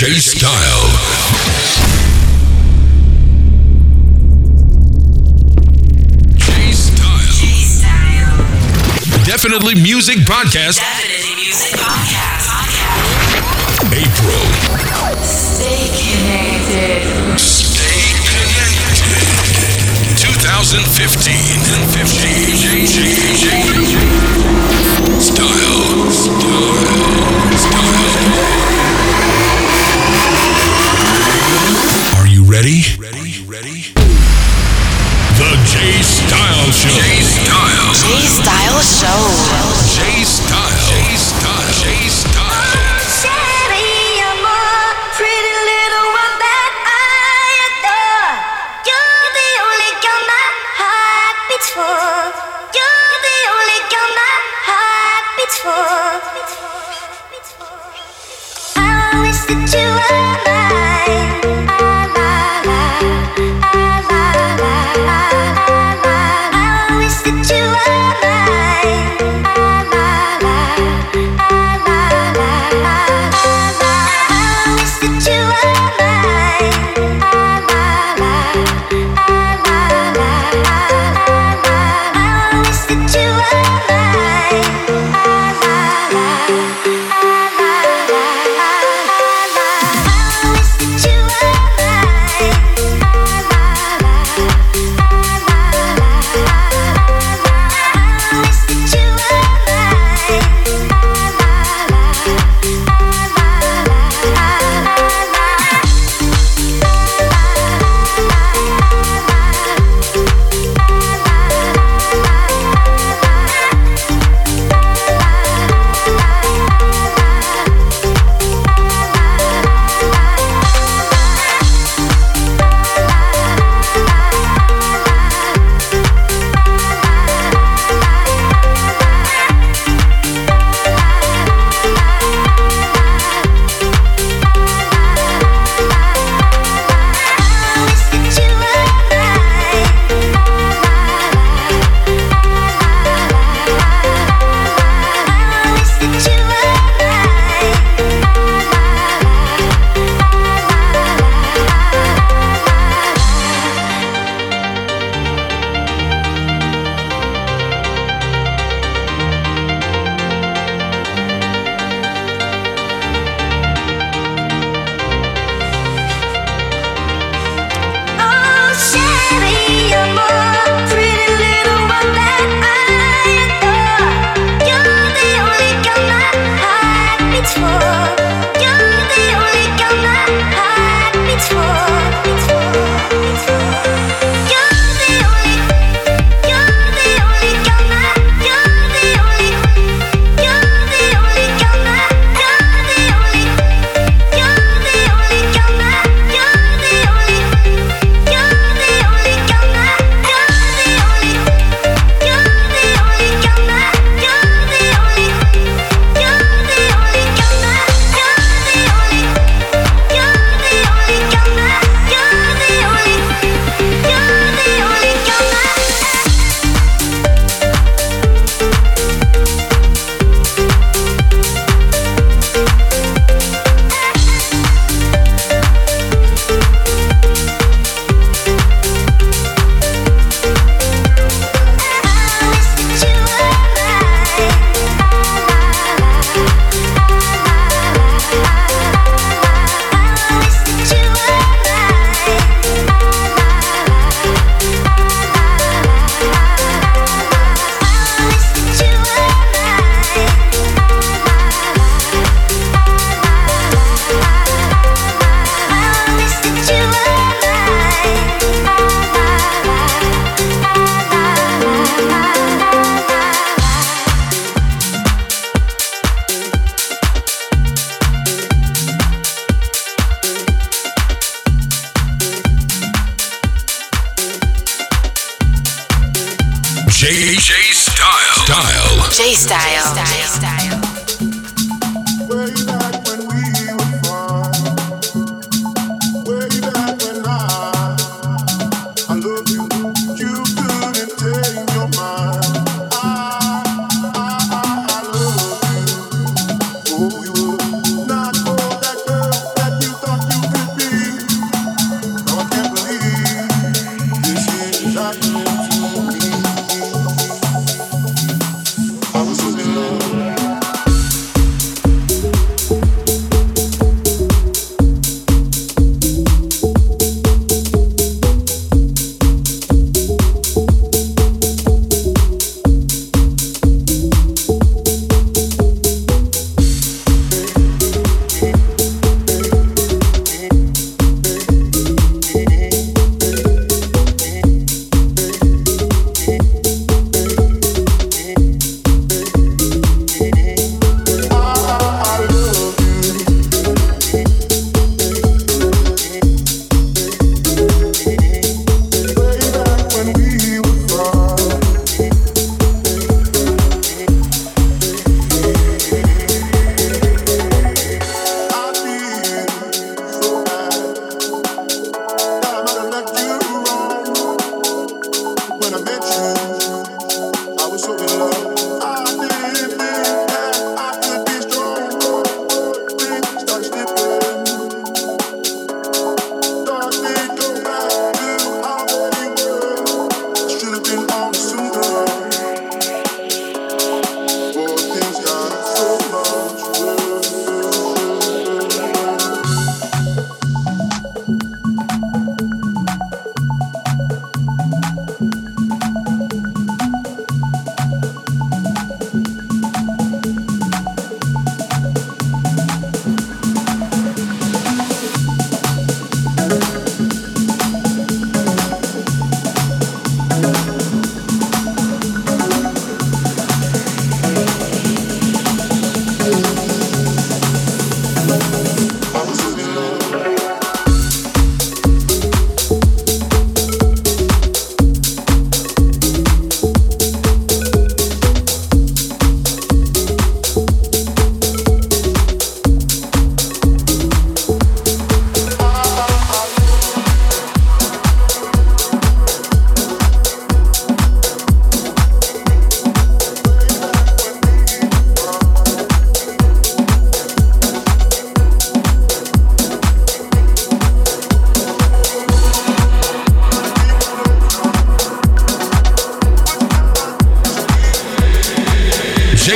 J Style. Definitely Music Podcast. Definitely Music Podcast. April. Stay connected. Stay connected. 2015 and 15. J, J, J. Style. Style. Ready? Ready? Ready? The J Style Show. J Style. J Style Show. J Style. J Style. J Style. Sherry, amor, pretty little one that I adore. You're the only girl my heart beats for. You're the only girl my heart beats for. I wish that you were mine.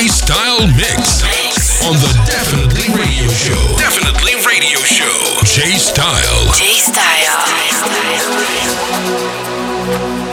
Special mix on the Definitely Radio Show. Definitely Radio Show. J Style. J Style. Thank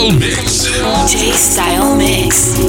Gold Mix. J Style Mix.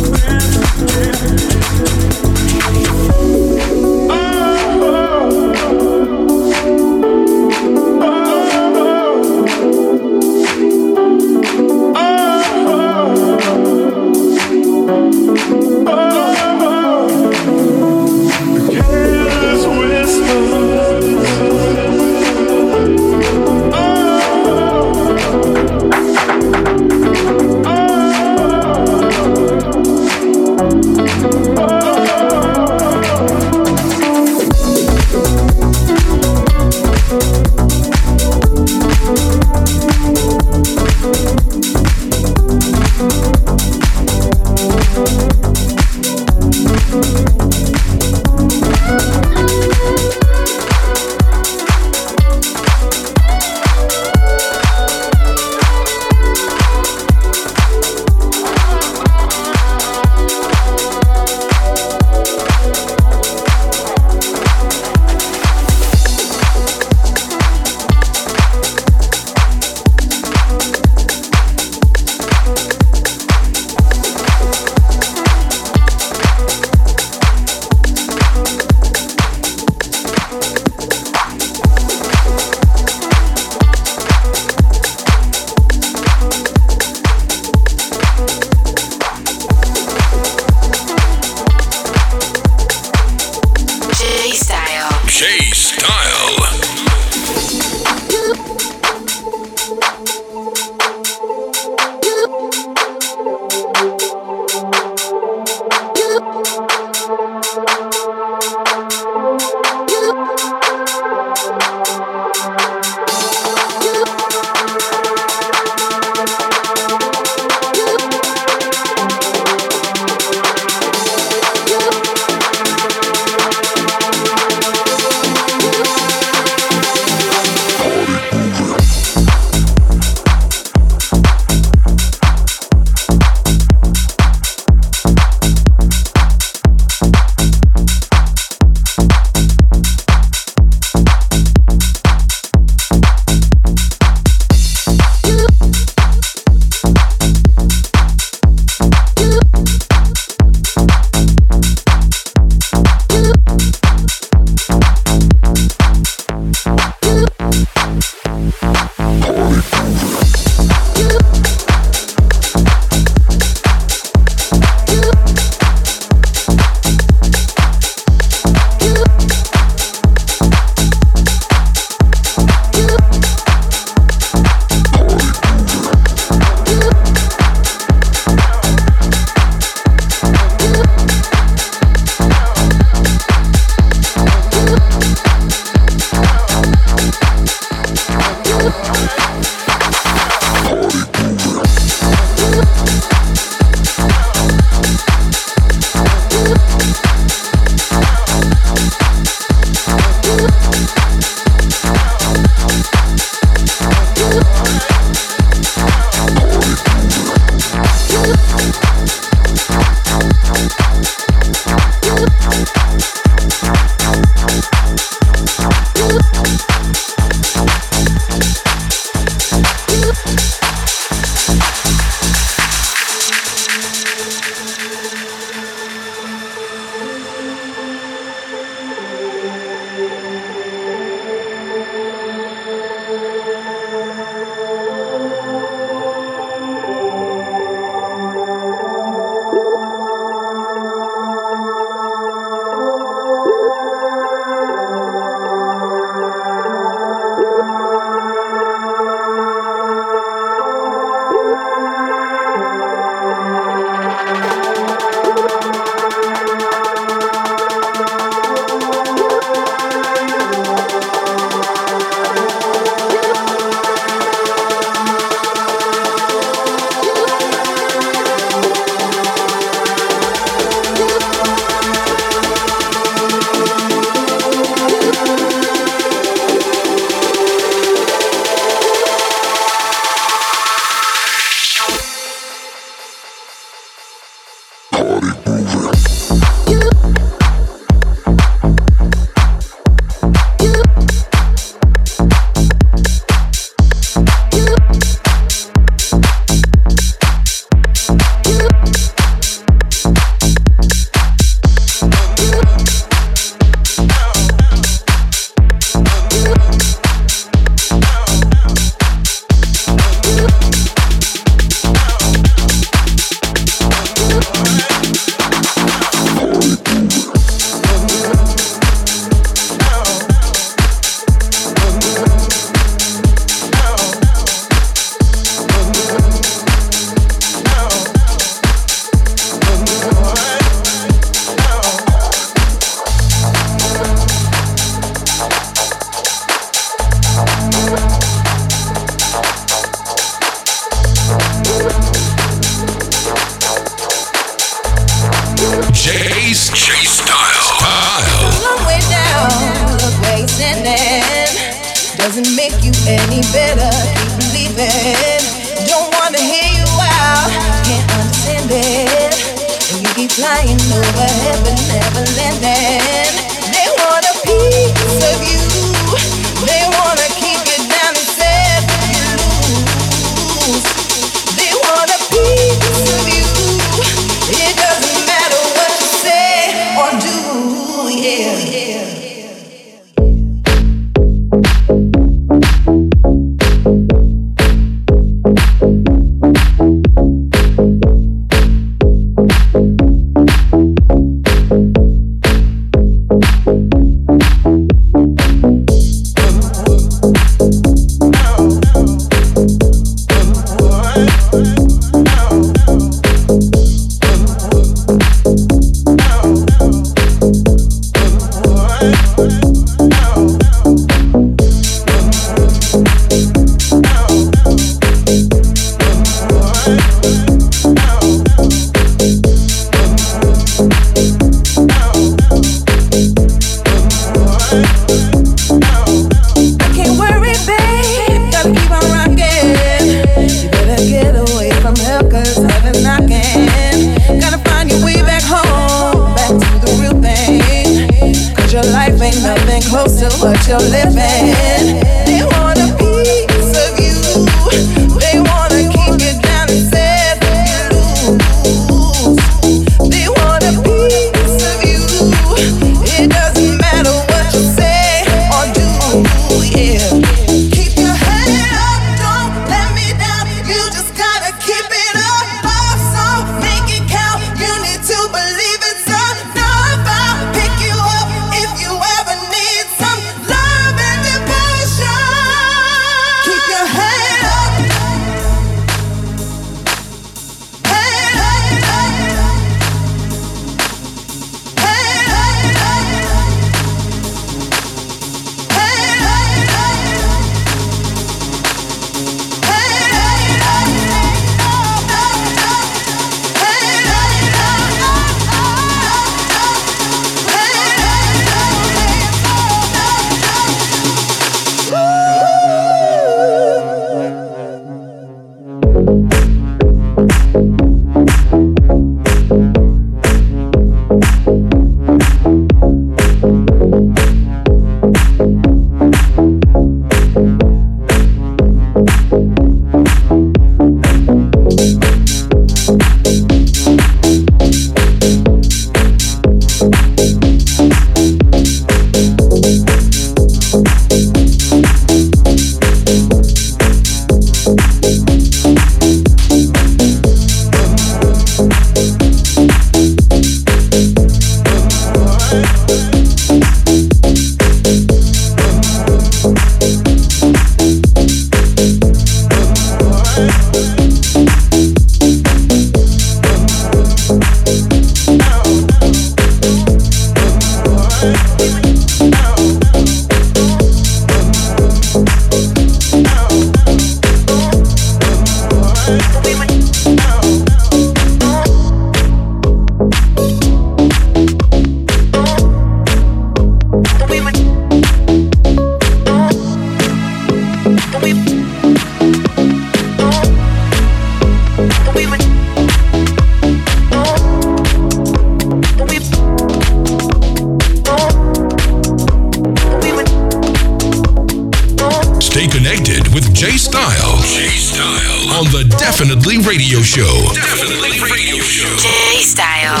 Freestyle.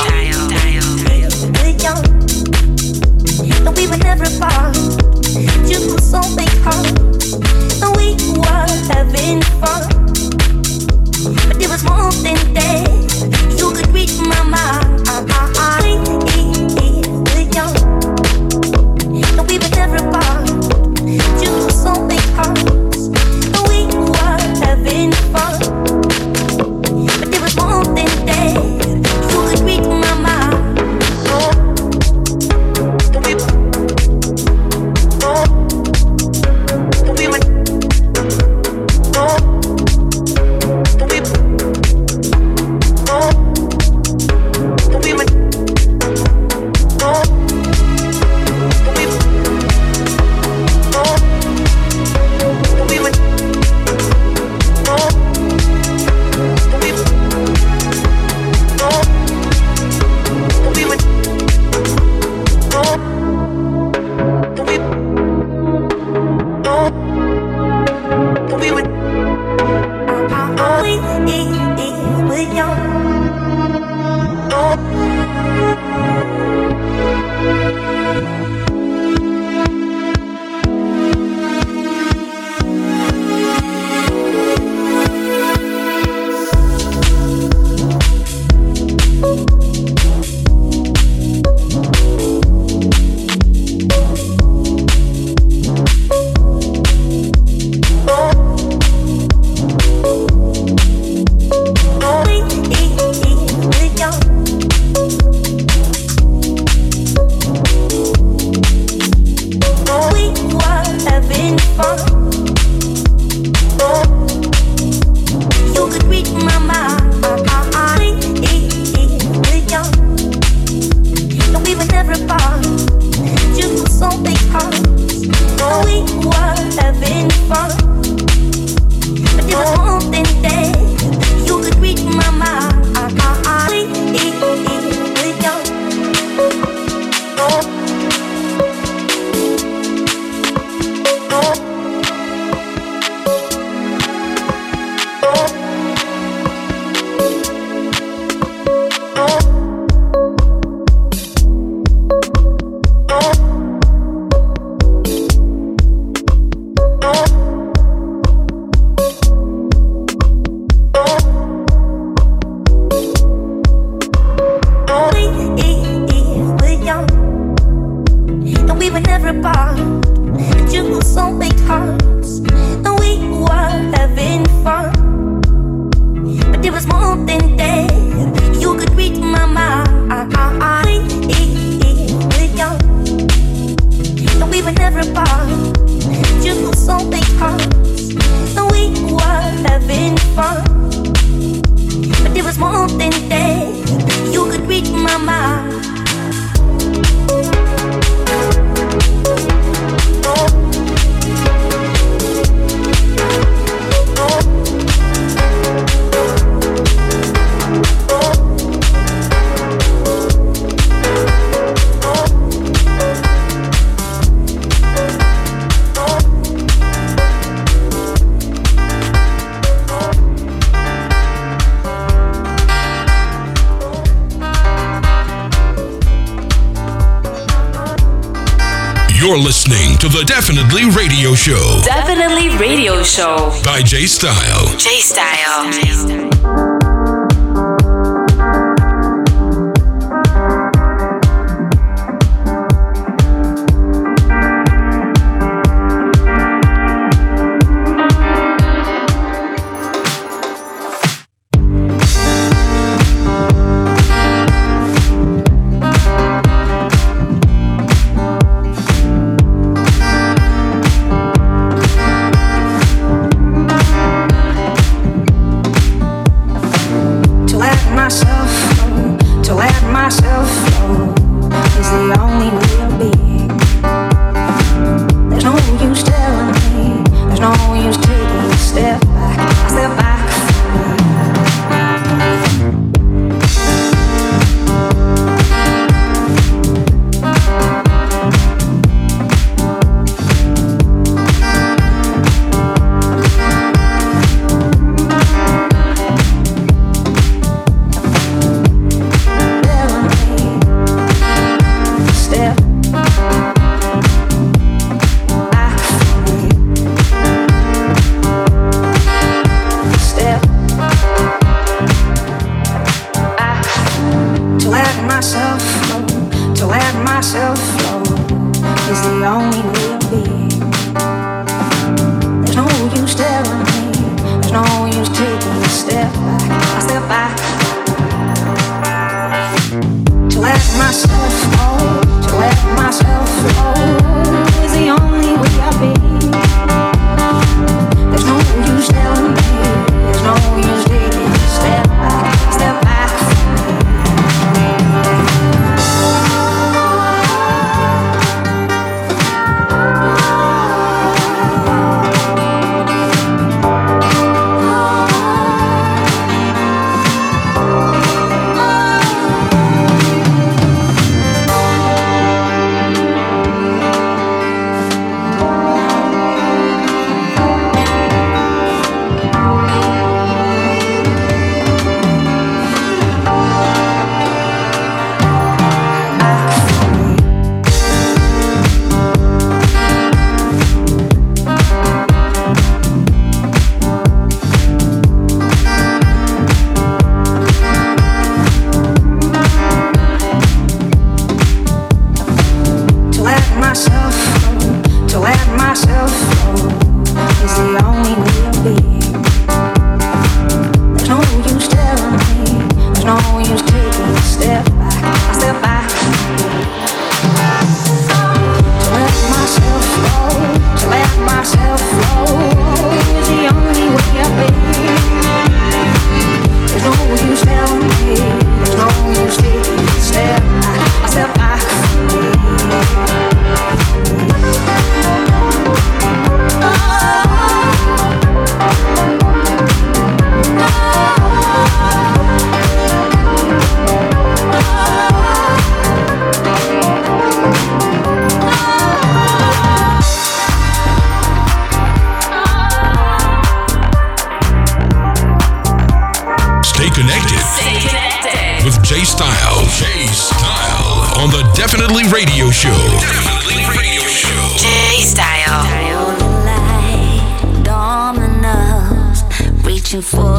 we young, and we were never apart. You were so big heart, and we were having fun. But it was more than that. listening to the Definitely Radio Show. Definitely Radio Show. By J Style. J Style. J Style.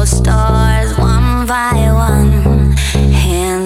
stars one by one. And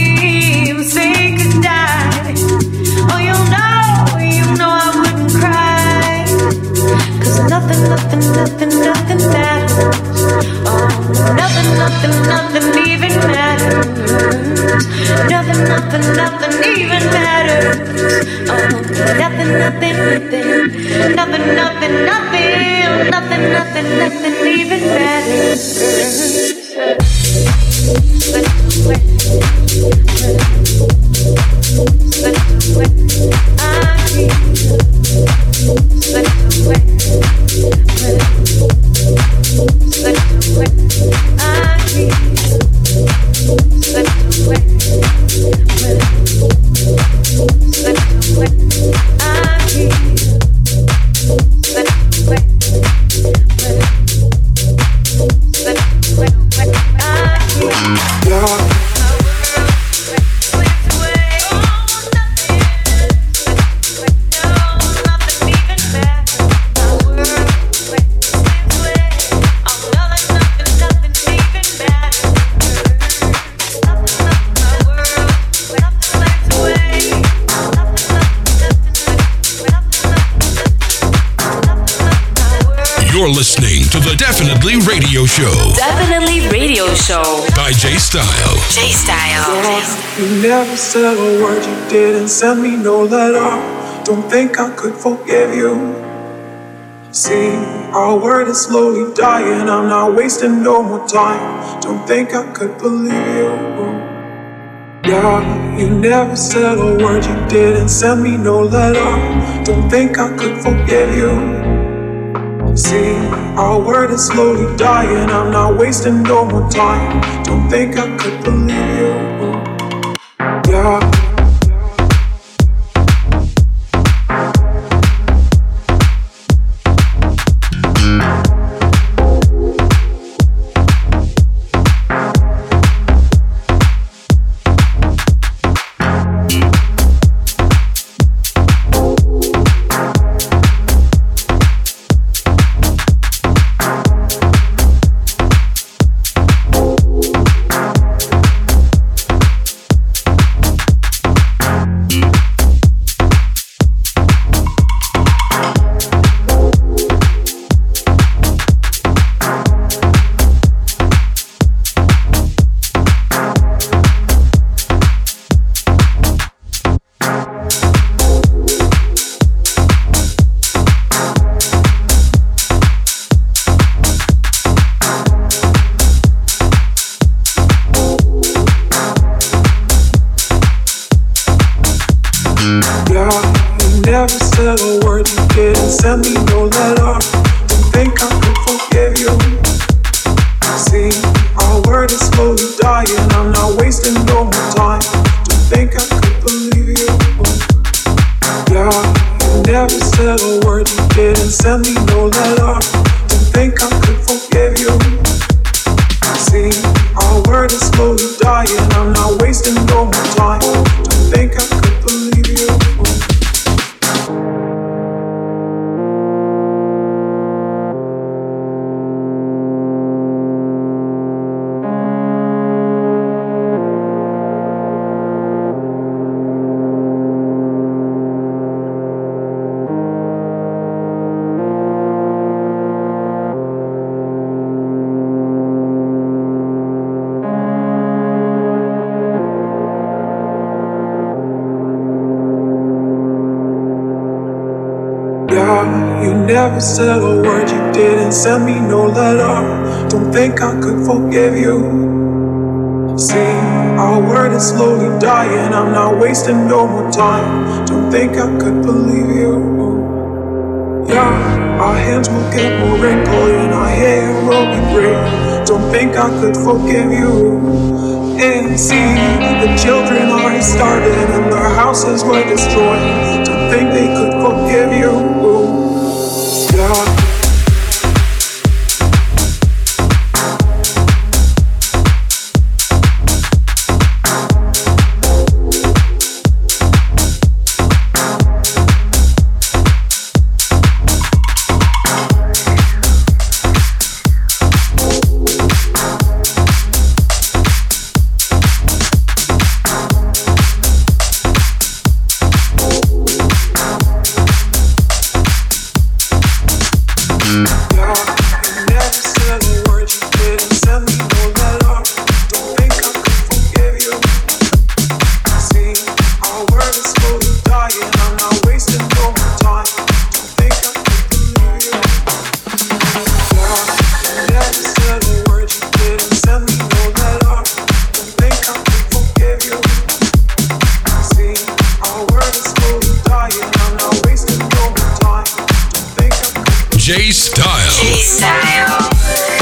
said a word, you didn't send me no letter. Don't think I could forgive you. See, our word is slowly dying. I'm not wasting no more time. Don't think I could believe you. Yeah, you never said a word, you didn't send me no letter. Don't think I could forgive you. See, our word is slowly dying. I'm not wasting no more time. Don't think I could believe you. wasting Never said a word, you didn't send me no letter. Don't think I could forgive you. See, our word is slowly dying, I'm not wasting no more time. Don't think I could believe you. Yeah, our hands will get more wrinkled and our hair will be gray. Don't think I could forgive you and see the children are starving and their houses were destroyed. To think they could forgive you, yeah. J Style. J Style.